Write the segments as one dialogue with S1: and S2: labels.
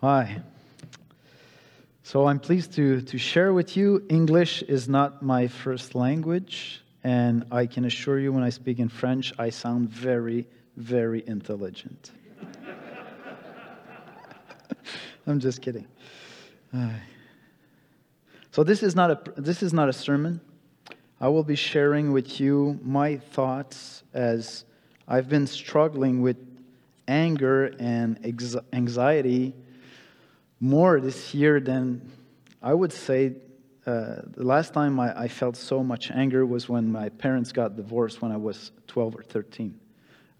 S1: Hi. So I'm pleased to, to share with you. English is not my first language, and I can assure you when I speak in French, I sound very, very intelligent. I'm just kidding. So this is not a this is not a sermon. I will be sharing with you my thoughts as I've been struggling with anger and anxiety more this year than I would say. Uh, the last time I, I, felt so much anger was when my parents got divorced when I was 12 or 13.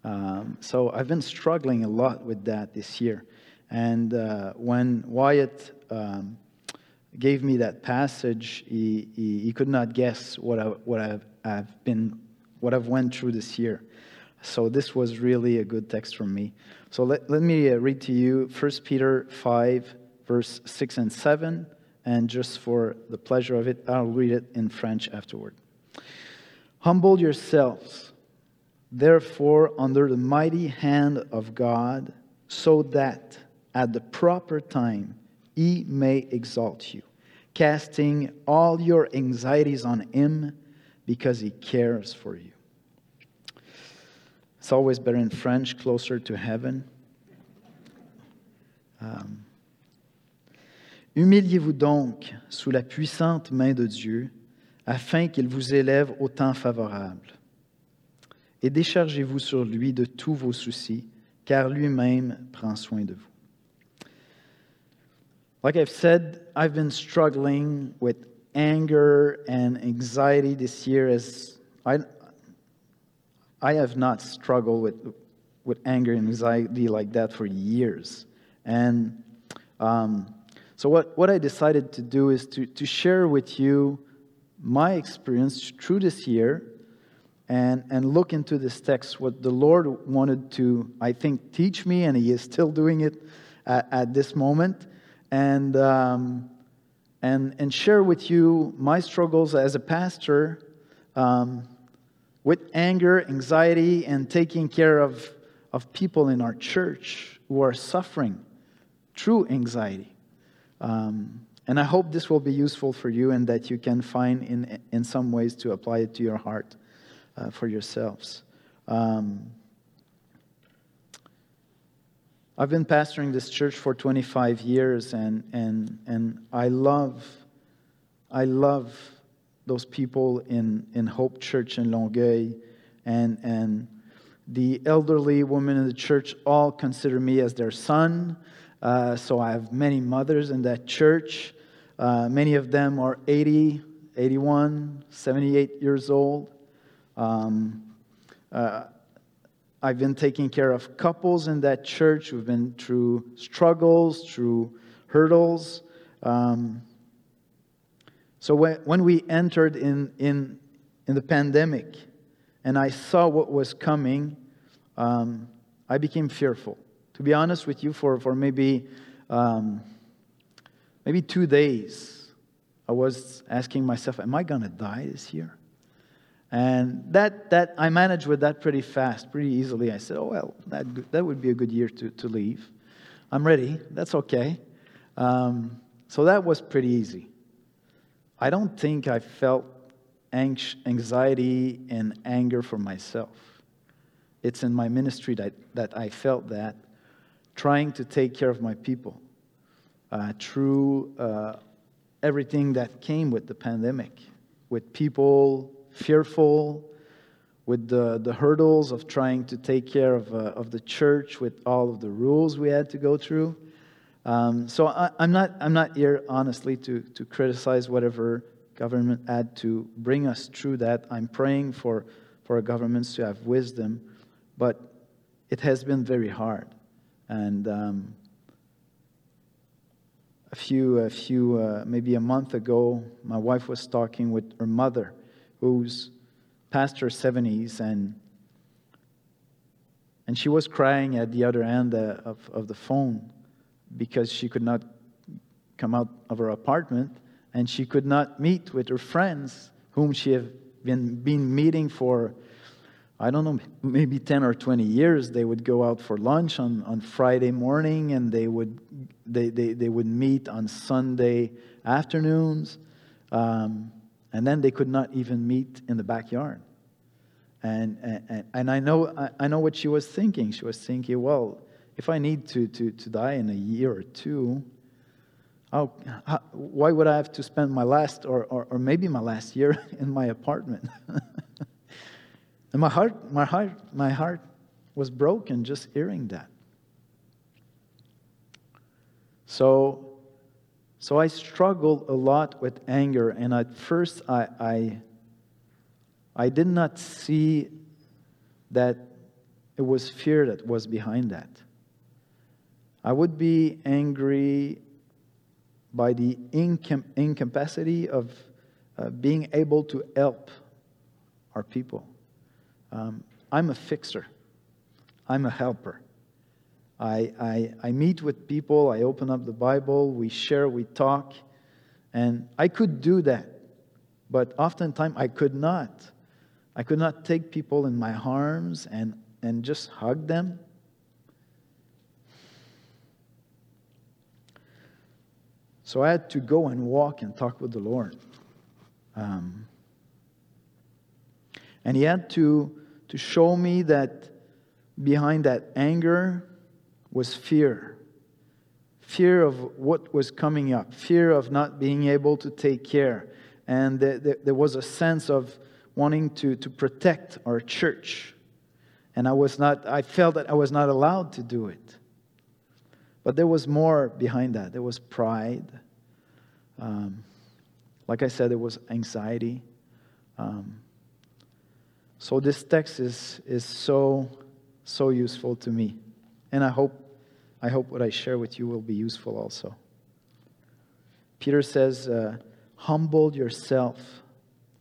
S1: Um, so I've been struggling a lot with that this year. And uh, when Wyatt um, gave me that passage, he, he, he, could not guess what, I, what I've, I've been, what I've went through this year. So this was really a good text for me. So let, let me uh, read to you 1 Peter 5, verse 6 and 7. And just for the pleasure of it, I'll read it in French afterward. Humble yourselves, therefore, under the mighty hand of God, so that at the proper time he may exalt you, casting all your anxieties on him because he cares for you. It's always better in French, closer to heaven. Um, Humiliez-vous donc sous la puissante main de Dieu, afin qu'il vous élève au temps favorable. Et déchargez-vous sur lui de tous vos soucis, car lui-même prend soin de vous. Like I've said, I've been struggling with anger and anxiety this year as I, I have not struggled with, with anger and anxiety like that for years. And um, so, what, what I decided to do is to, to share with you my experience through this year and, and look into this text, what the Lord wanted to, I think, teach me, and He is still doing it at, at this moment, and, um, and, and share with you my struggles as a pastor. Um, with anger, anxiety, and taking care of, of people in our church who are suffering through anxiety. Um, and I hope this will be useful for you and that you can find in, in some ways to apply it to your heart uh, for yourselves. Um, I've been pastoring this church for 25 years, and, and, and I love, I love those people in, in Hope Church in Longueuil and, and the elderly women in the church all consider me as their son. Uh, so I have many mothers in that church. Uh, many of them are 80, 81, 78 years old. Um, uh, I've been taking care of couples in that church who've been through struggles, through hurdles. Um, so when, when we entered in, in, in the pandemic and I saw what was coming, um, I became fearful. To be honest with you, for, for maybe, um, maybe two days, I was asking myself, Am I going to die this year? And that, that I managed with that pretty fast, pretty easily. I said, Oh, well, that, that would be a good year to, to leave. I'm ready. That's okay. Um, so that was pretty easy. I don't think I felt anxiety and anger for myself. It's in my ministry that, that I felt that, trying to take care of my people uh, through uh, everything that came with the pandemic, with people fearful, with the, the hurdles of trying to take care of, uh, of the church, with all of the rules we had to go through. Um, so I, am not, I'm not here, honestly, to, to criticize whatever government had to bring us through that. I'm praying for, for our governments to have wisdom, but it has been very hard. And um, a few, a few uh, maybe a month ago, my wife was talking with her mother, who's past her 70s, and and she was crying at the other end uh, of, of the phone because she could not come out of her apartment and she could not meet with her friends whom she had been, been meeting for i don't know maybe 10 or 20 years they would go out for lunch on, on friday morning and they would they, they, they would meet on Sunday afternoons, um, and then they could not even meet in the backyard. And, and, and I, know, I, I know what she was thinking. She was thinking, well, if I need to, to, to die in a year or two, how, why would I have to spend my last, or, or, or maybe my last year in my apartment? and my heart, my heart, my heart was broken just hearing that. So, so I struggled a lot with anger, and at first I, I, I did not see that it was fear that was behind that. I would be angry by the incam- incapacity of uh, being able to help our people. Um, I'm a fixer, I'm a helper. I, I, I meet with people, I open up the Bible, we share, we talk, and I could do that. But oftentimes I could not. I could not take people in my arms and, and just hug them So I had to go and walk and talk with the Lord. Um, and he had to, to show me that behind that anger was fear fear of what was coming up, fear of not being able to take care. And there was a sense of wanting to, to protect our church. And I was not, I felt that I was not allowed to do it. But there was more behind that. There was pride. Um, like I said, there was anxiety. Um, so this text is, is so, so useful to me. And I hope, I hope what I share with you will be useful also. Peter says, uh, Humble yourself,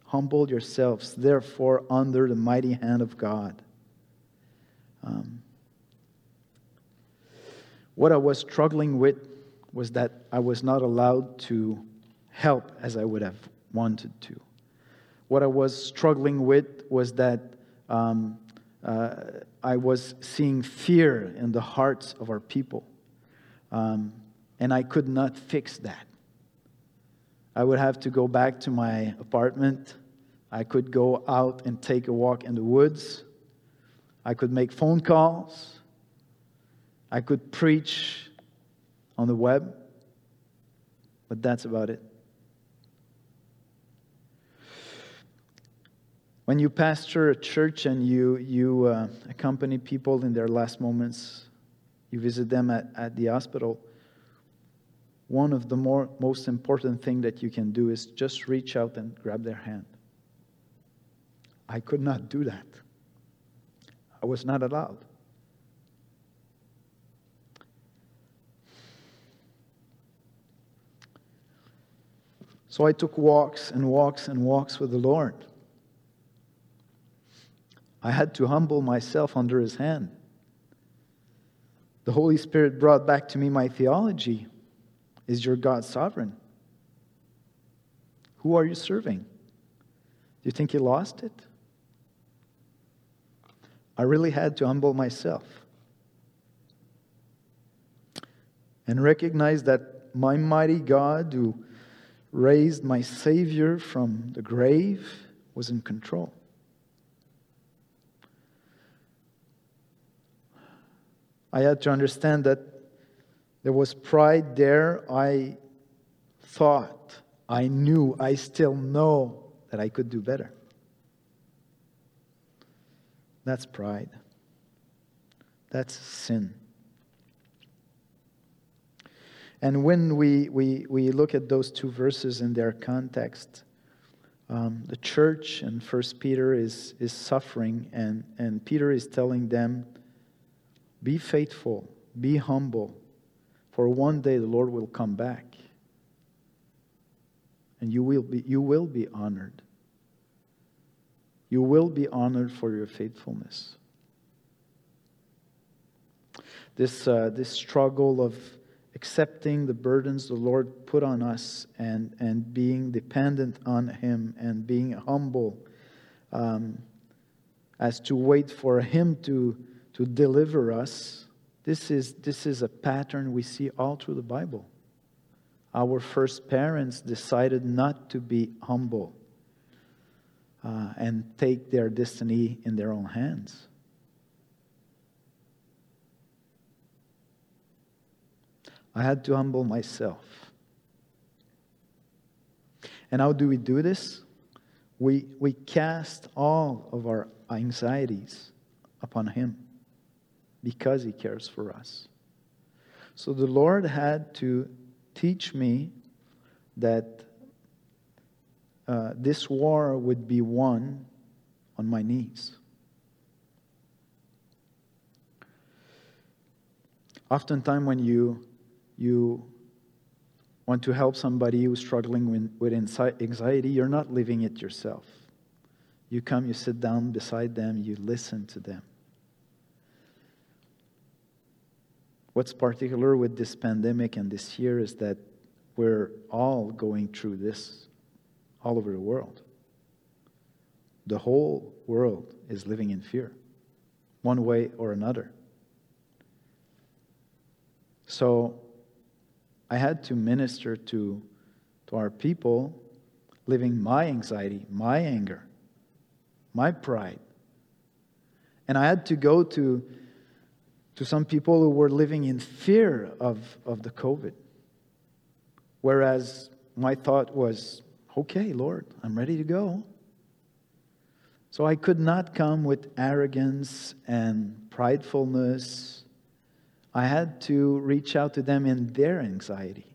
S1: humble yourselves, therefore, under the mighty hand of God. Um, what I was struggling with was that I was not allowed to help as I would have wanted to. What I was struggling with was that um, uh, I was seeing fear in the hearts of our people, um, and I could not fix that. I would have to go back to my apartment. I could go out and take a walk in the woods. I could make phone calls. I could preach on the web. But that's about it. When you pastor a church and you, you uh, accompany people in their last moments, you visit them at, at the hospital, one of the more, most important thing that you can do is just reach out and grab their hand. I could not do that. I was not allowed. So I took walks and walks and walks with the Lord. I had to humble myself under his hand. The Holy Spirit brought back to me my theology Is your God sovereign? Who are you serving? Do you think he lost it? I really had to humble myself and recognize that my mighty God, who raised my Savior from the grave, was in control. I had to understand that there was pride there. I thought, I knew, I still know that I could do better. That's pride. That's sin. And when we, we, we look at those two verses in their context, um, the church and First Peter is, is suffering, and, and Peter is telling them be faithful, be humble, for one day the Lord will come back. And you will be, you will be honored. You will be honored for your faithfulness. This, uh, this struggle of accepting the burdens the Lord put on us and, and being dependent on Him and being humble um, as to wait for Him to to deliver us, This is, this is a pattern we see all through the Bible. Our first parents decided not to be humble uh, and take their destiny in their own hands. I had to humble myself. And how do we do this? We, we cast all of our anxieties upon Him because He cares for us. So the Lord had to teach me that uh, this war would be won on my knees. Oftentimes, when you, you want to help somebody who's struggling with, with anxiety, you're not living it yourself. You come, you sit down beside them, you listen to them. What's particular with this pandemic and this year is that we're all going through this all over the world. The whole world is living in fear, one way or another. So I had to minister to, to our people living my anxiety, my anger, my pride. And I had to go to, to some people who were living in fear of, of the COVID. Whereas my thought was, okay, Lord, I'm ready to go. So I could not come with arrogance and pridefulness. I had to reach out to them in their anxiety.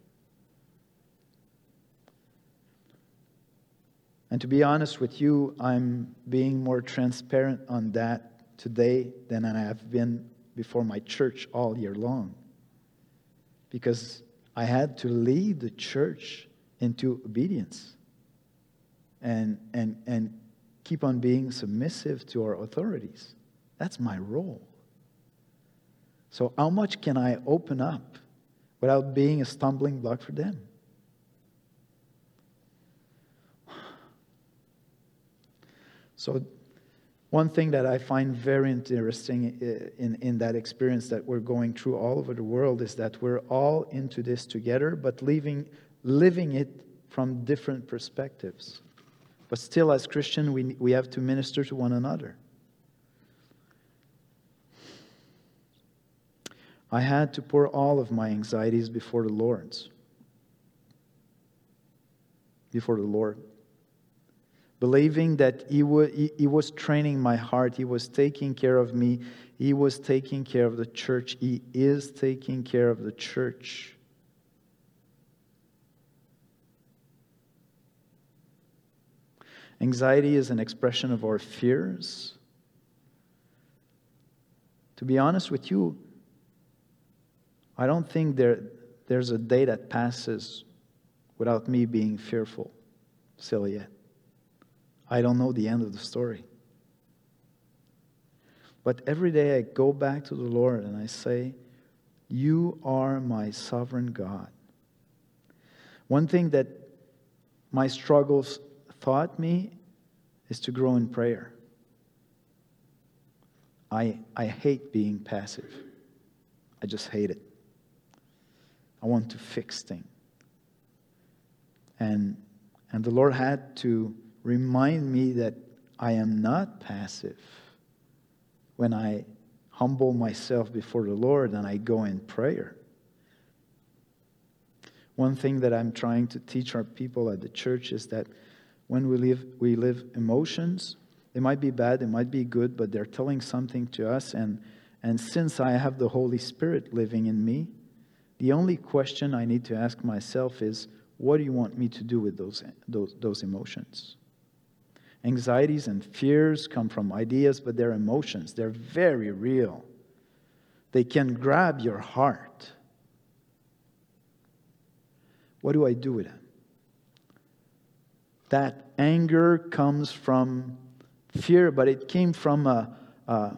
S1: And to be honest with you, I'm being more transparent on that today than I have been before my church all year long. Because I had to lead the church into obedience and, and, and keep on being submissive to our authorities. That's my role. So, how much can I open up without being a stumbling block for them? So, one thing that I find very interesting in, in that experience that we're going through all over the world is that we're all into this together, but living, living it from different perspectives. But still, as Christians, we, we have to minister to one another. I had to pour all of my anxieties before the Lord's. Before the Lord believing that he, he, he was training my heart, He was taking care of me, He was taking care of the church, He is taking care of the church. Anxiety is an expression of our fears. To be honest with you, I don't think there, there's a day that passes without me being fearful still yet. I don't know the end of the story. But every day I go back to the Lord and I say, You are my sovereign God. One thing that my struggles taught me is to grow in prayer. I, I hate being passive. I just hate it. I want to fix things. And, and the Lord had to remind me that I am not passive when I humble myself before the Lord and I go in prayer. One thing that I'm trying to teach our people at the church is that when we live, we live emotions. They might be bad, they might be good, but they're telling something to us. And, and since I have the Holy Spirit living in me, the only question I need to ask myself is what do you want me to do with those, those, those emotions? Anxieties and fears come from ideas, but they're emotions. They're very real. They can grab your heart. What do I do with it? That anger comes from fear, but it came from a, a,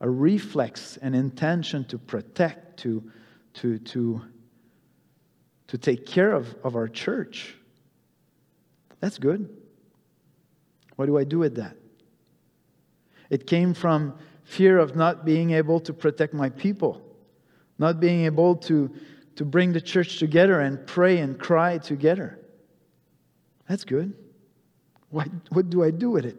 S1: a reflex, an intention to protect, to, to, to, to take care of, of our church. That's good. What do I do with that? It came from fear of not being able to protect my people. not being able to, to bring the church together and pray and cry together. That's good. What, what do I do with it?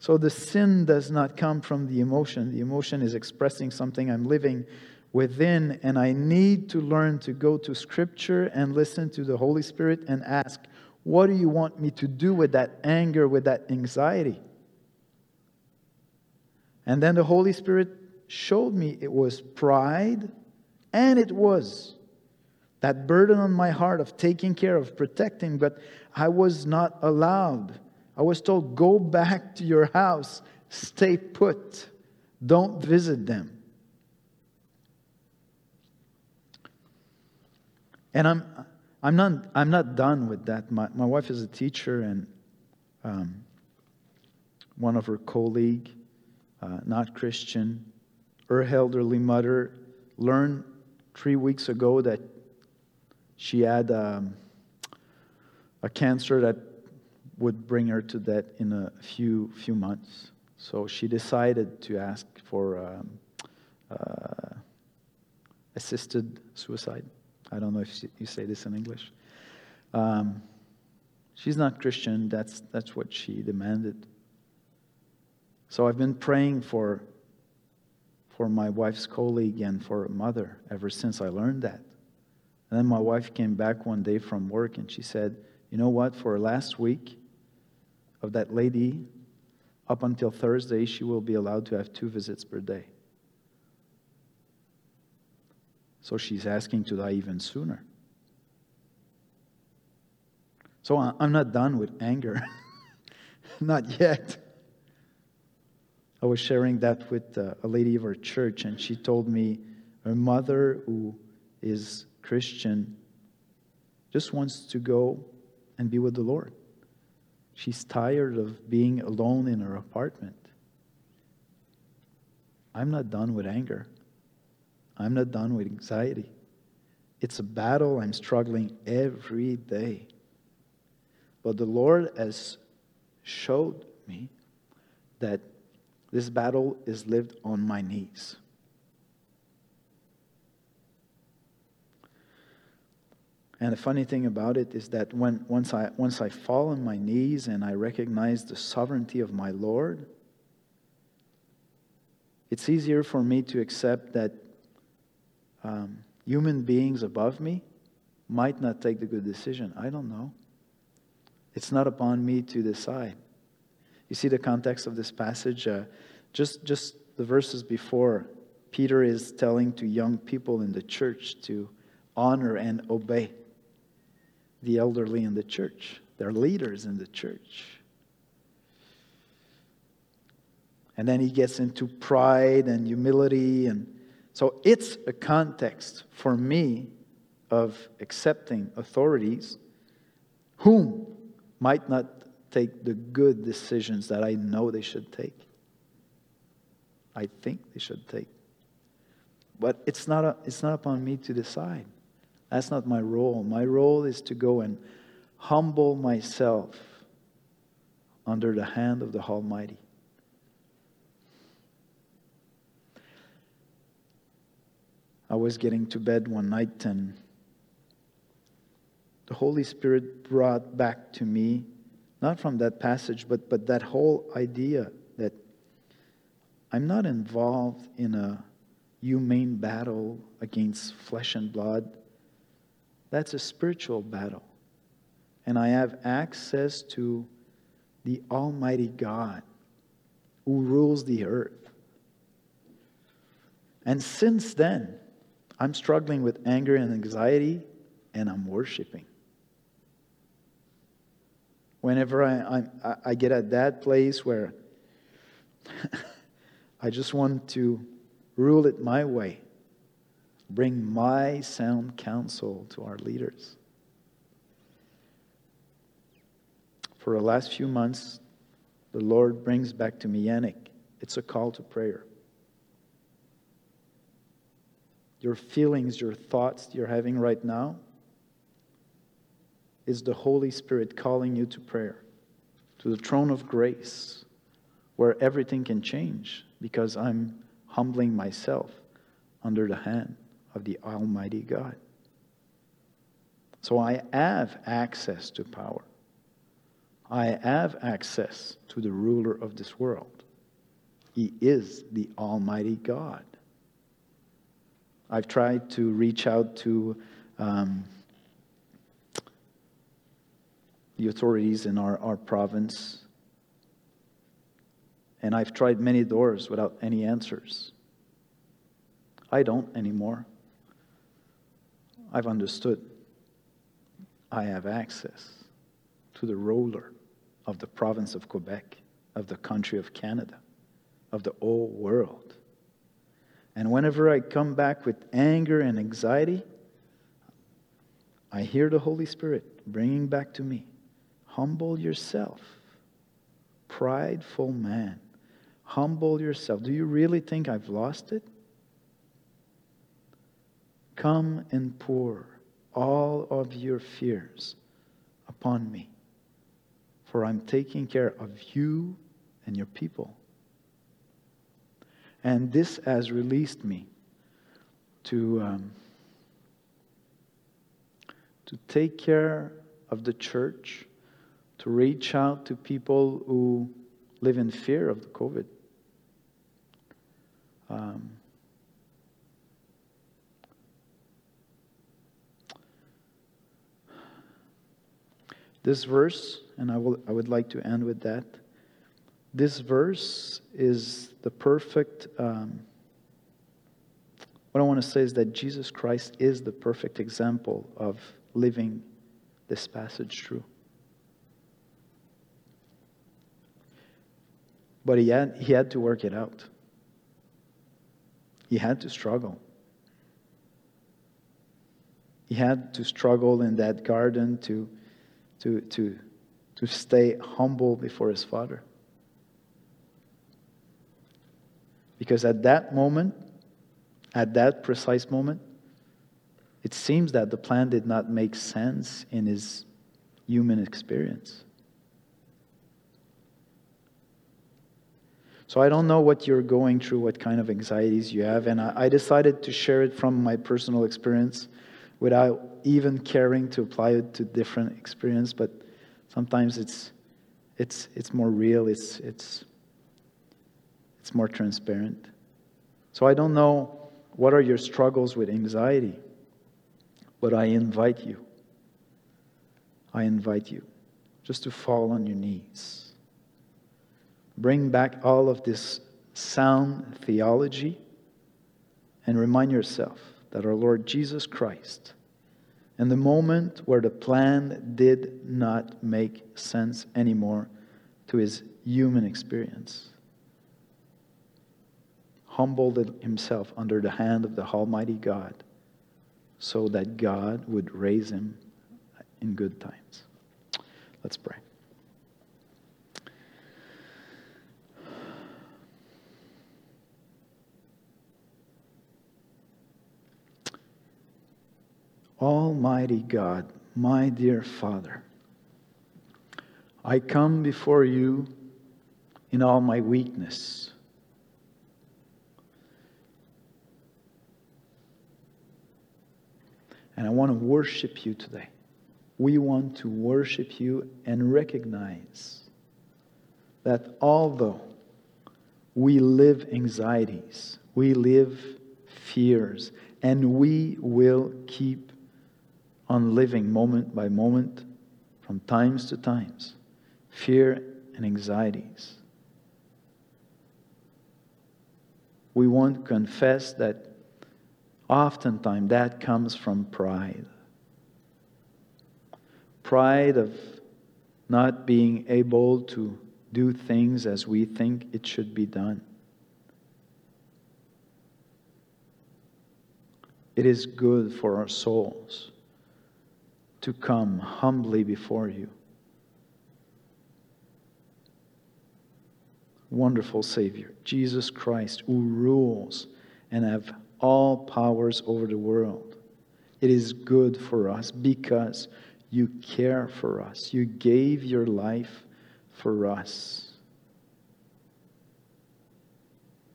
S1: So the sin does not come from the emotion. The emotion is expressing something I'm living within, and I need to learn to go to Scripture and listen to the Holy Spirit and ask, What do you want me to do with that anger, with that anxiety? And then the Holy Spirit showed me it was pride, and it was that burden on my heart of taking care of protecting, but I was not allowed. I was told, Go back to your house, stay put, don't visit them. And I'm, I'm, not, I'm not done with that. My, my wife is a teacher, and um, one of her colleague, uh, not Christian, her elderly mother learned three weeks ago that she had um, a cancer that would bring her to death in a few few months. So she decided to ask for um, uh, assisted suicide. I don't know if you say this in English. Um, she's not Christian. That's, that's what she demanded. So I've been praying for, for my wife's colleague and for her mother ever since I learned that. And then my wife came back one day from work and she said, You know what? For last week of that lady, up until Thursday, she will be allowed to have two visits per day. So she's asking to die even sooner. So I'm not done with anger. not yet. I was sharing that with uh, a lady of our church, and she told me her mother, who is Christian, just wants to go and be with the Lord. She's tired of being alone in her apartment. I'm not done with anger. I'm not done with anxiety. It's a battle I'm struggling every day. But the Lord has showed me that this battle is lived on my knees. And the funny thing about it is that when, once, I, once I fall on my knees and I recognize the sovereignty of my Lord, it's easier for me to accept that um, human beings above me might not take the good decision. I don't know. It's not upon me to decide. You see the context of this passage? Uh, just, just the verses before, Peter is telling to young people in the church to honor and obey the elderly in the church, their leaders in the church. And then he gets into pride and humility and so it's a context for me of accepting authorities whom might not take the good decisions that I know they should take. I think they should take. But it's not, a, it's not upon me to decide. That's not my role. My role is to go and humble myself under the hand of the Almighty. I was getting to bed one night and the Holy Spirit brought back to me, not from that passage, but, but that whole idea that I'm not involved in a humane battle against flesh and blood. That's a spiritual battle. And I have access to the Almighty God who rules the earth. And since then, I'm struggling with anger and anxiety, and I'm worshiping. Whenever I, I, I get at that place where I just want to rule it my way, bring my sound counsel to our leaders. For the last few months, the Lord brings back to me Yannick. It's a call to prayer your feelings, your thoughts you're having right now is the Holy Spirit calling you to prayer, to the throne of grace, where everything can change because I'm humbling myself. under the hand of the Almighty God. So I have access to power. I have access to the ruler of this world. He is the Almighty God. I've tried to reach out to um, the authorities in our, our province, and I've tried many doors without any answers. I don't anymore. I've understood. I have access to the ruler of the province of Quebec, of the country of Canada, of the whole world. And whenever I come back with anger and anxiety, I hear the Holy Spirit bringing back to me humble yourself, prideful man. Humble yourself. Do you really think I've lost it? Come and pour all of your fears upon me, for I'm taking care of you and your people. And this has released me to, um, to take care of the church, to reach out to people who live in fear of the COVID. Um, this verse, and I, will, I would like to end with that. This verse is the perfect. Um, what I want to say is that Jesus Christ is the perfect example of living this passage through. But he had, he had to work it out. He had to struggle. He had to struggle in that garden to, to, to, to stay humble before his father. Because at that moment, at that precise moment, it seems that the plan did not make sense in his human experience. So I don't know what you're going through, what kind of anxieties you have, and I, decided to share it from my personal experience without even caring to apply it to different experience. But sometimes it's it's it's more real. It's it's it's more transparent. So I don't know what are your struggles with anxiety, but I invite you. I invite you just to fall on your knees Bring back all of this sound theology and remind yourself that our Lord Jesus Christ, in the moment where the plan did not make sense anymore to his human experience, humbled himself under the hand of the Almighty God so that God would raise him in good times. Let's pray. Almighty God, my dear Father, I come before you in all my weakness. And I want to worship you today. We want to worship you and recognize that although we live anxieties, we live fears, and we will keep on living moment by moment, from times to times, fear and anxieties. We want to confess that oftentimes that comes from pride. Pride of not being able to do things as we think it should be done. It is good for our souls to come humbly before you. Wonderful Savior, Jesus Christ, who rules and have all powers over the world. It is good for us because you care for us. You gave your life for us.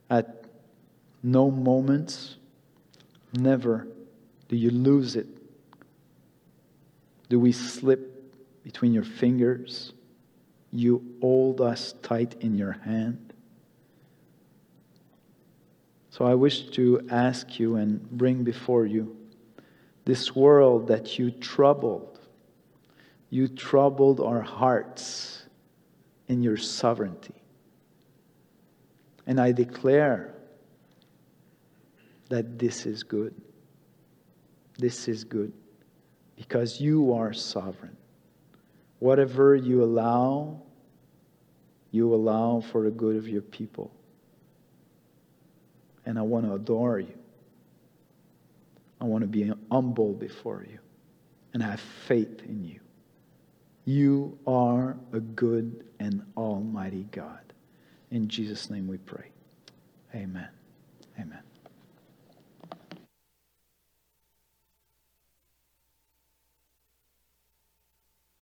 S1: At no moment, Never do you lose it. Do we slip between your fingers? You hold us tight in your hand. So I wish to ask you and bring before you this world that you troubled. You troubled our hearts in your sovereignty. And I declare that this is good. This is good because you are sovereign. Whatever you allow, you allow for the good of your people. And I want to adore you. I want to be humble before you and have faith in you. You are a good and almighty God. In Jesus' name we pray. Amen. Amen.